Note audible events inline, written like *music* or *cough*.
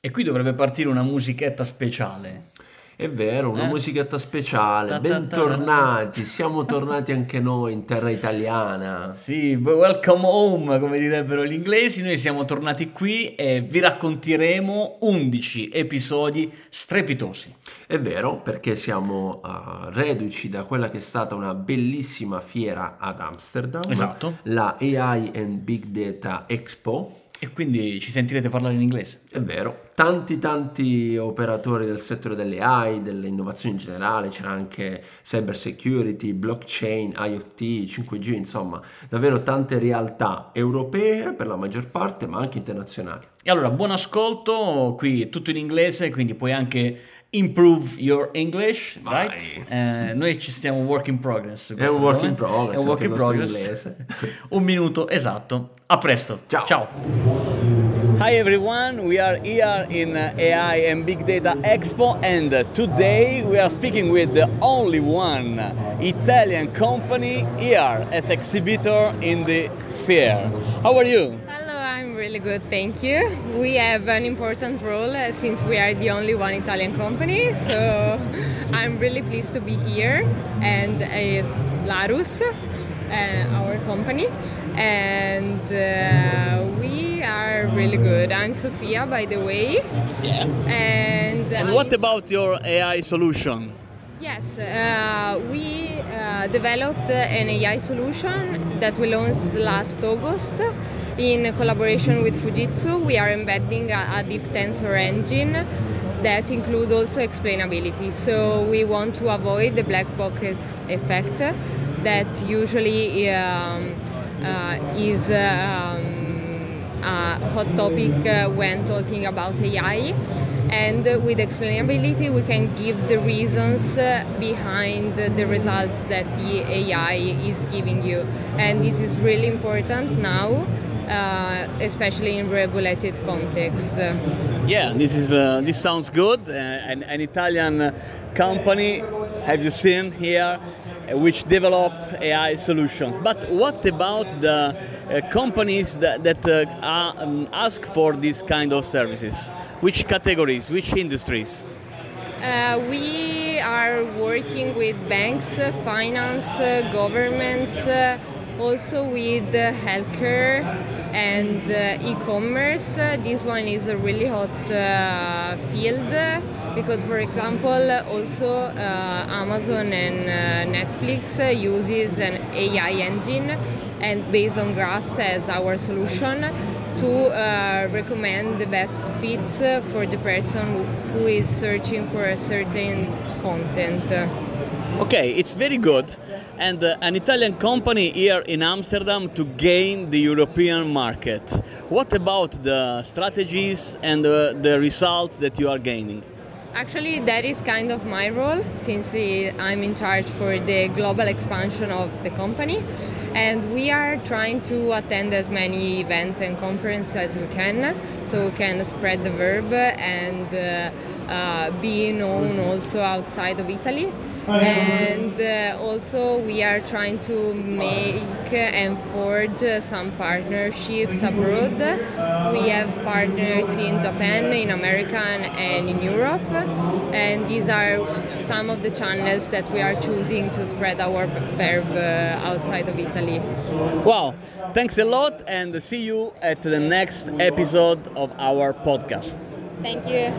E qui dovrebbe partire una musichetta speciale. È vero, una Eh? musichetta speciale. Ta ta ta Bentornati, siamo tornati anche noi in terra italiana. Sì, welcome home, come direbbero gli inglesi. Noi siamo tornati qui e vi racconteremo 11 episodi strepitosi. È vero, perché siamo uh, reduci da quella che è stata una bellissima fiera ad Amsterdam, Esatto. la AI and Big Data Expo. E quindi ci sentirete parlare in inglese. È vero, tanti tanti operatori del settore delle AI, delle innovazioni in generale, c'era anche cyber security, blockchain, IoT, 5G, insomma, davvero tante realtà europee per la maggior parte, ma anche internazionali. E allora, buon ascolto, qui è tutto in inglese, quindi puoi anche improve your English, Vai. right? Eh, noi ci stiamo work in progress. È un work in progress, È un work in progress. inglese. *laughs* un minuto esatto. A presto. Ciao. Ciao. Hi everyone, we are here in AI and Big Data Expo and today we are speaking with the only one Italian company here as exhibitor in the fair. How are you? Hello, I'm really good, thank you. We have an important role uh, since we are the only one Italian company, so *laughs* I'm really pleased to be here and uh, Larus, uh, our company, and uh, we are really good. I'm Sofia, by the way, Yeah. and, And what about your AI solution? Yes, uh, we uh, developed an AI solution that we launched last August in collaboration with Fujitsu. We are embedding a, a deep tensor engine that include also explainability. So we want to avoid the black box effect that usually um, uh, is um, a hot topic uh, when talking about AI. And with explainability, we can give the reasons uh, behind the results that the AI is giving you. And this is really important now, uh, especially in regulated contexts. Yeah, this is uh, this sounds good. Uh, an, an Italian company, have you seen here, which develop AI solutions. But what about the uh, companies that, that uh, um, ask for this kind of services? Which categories? Which industries? Uh, we are working with banks, uh, finance, uh, governments, uh, also with healthcare and e-commerce. This one is a really hot field because, for example, also uh, Amazon and uh, Netflix uh, uses an AI engine and based on graphs as our solution to uh, recommend the best fits for the person who is searching for a certain content. Okay, it's very good. And uh, an Italian company here in Amsterdam to gain the European market. What about the strategies and uh, the result that you are gaining? Actually, that is kind of my role since I'm in charge for the global expansion of the company. And we are trying to attend as many events and conferences as we can so we can spread the verb and uh, uh, be known also outside of Italy. And uh, also, we are trying to make and forge some partnerships abroad. We have partners in Japan, in America, and in Europe. And these are some of the channels that we are choosing to spread our verb uh, outside of Italy. Wow, thanks a lot and see you at the next episode of our podcast. Thank you.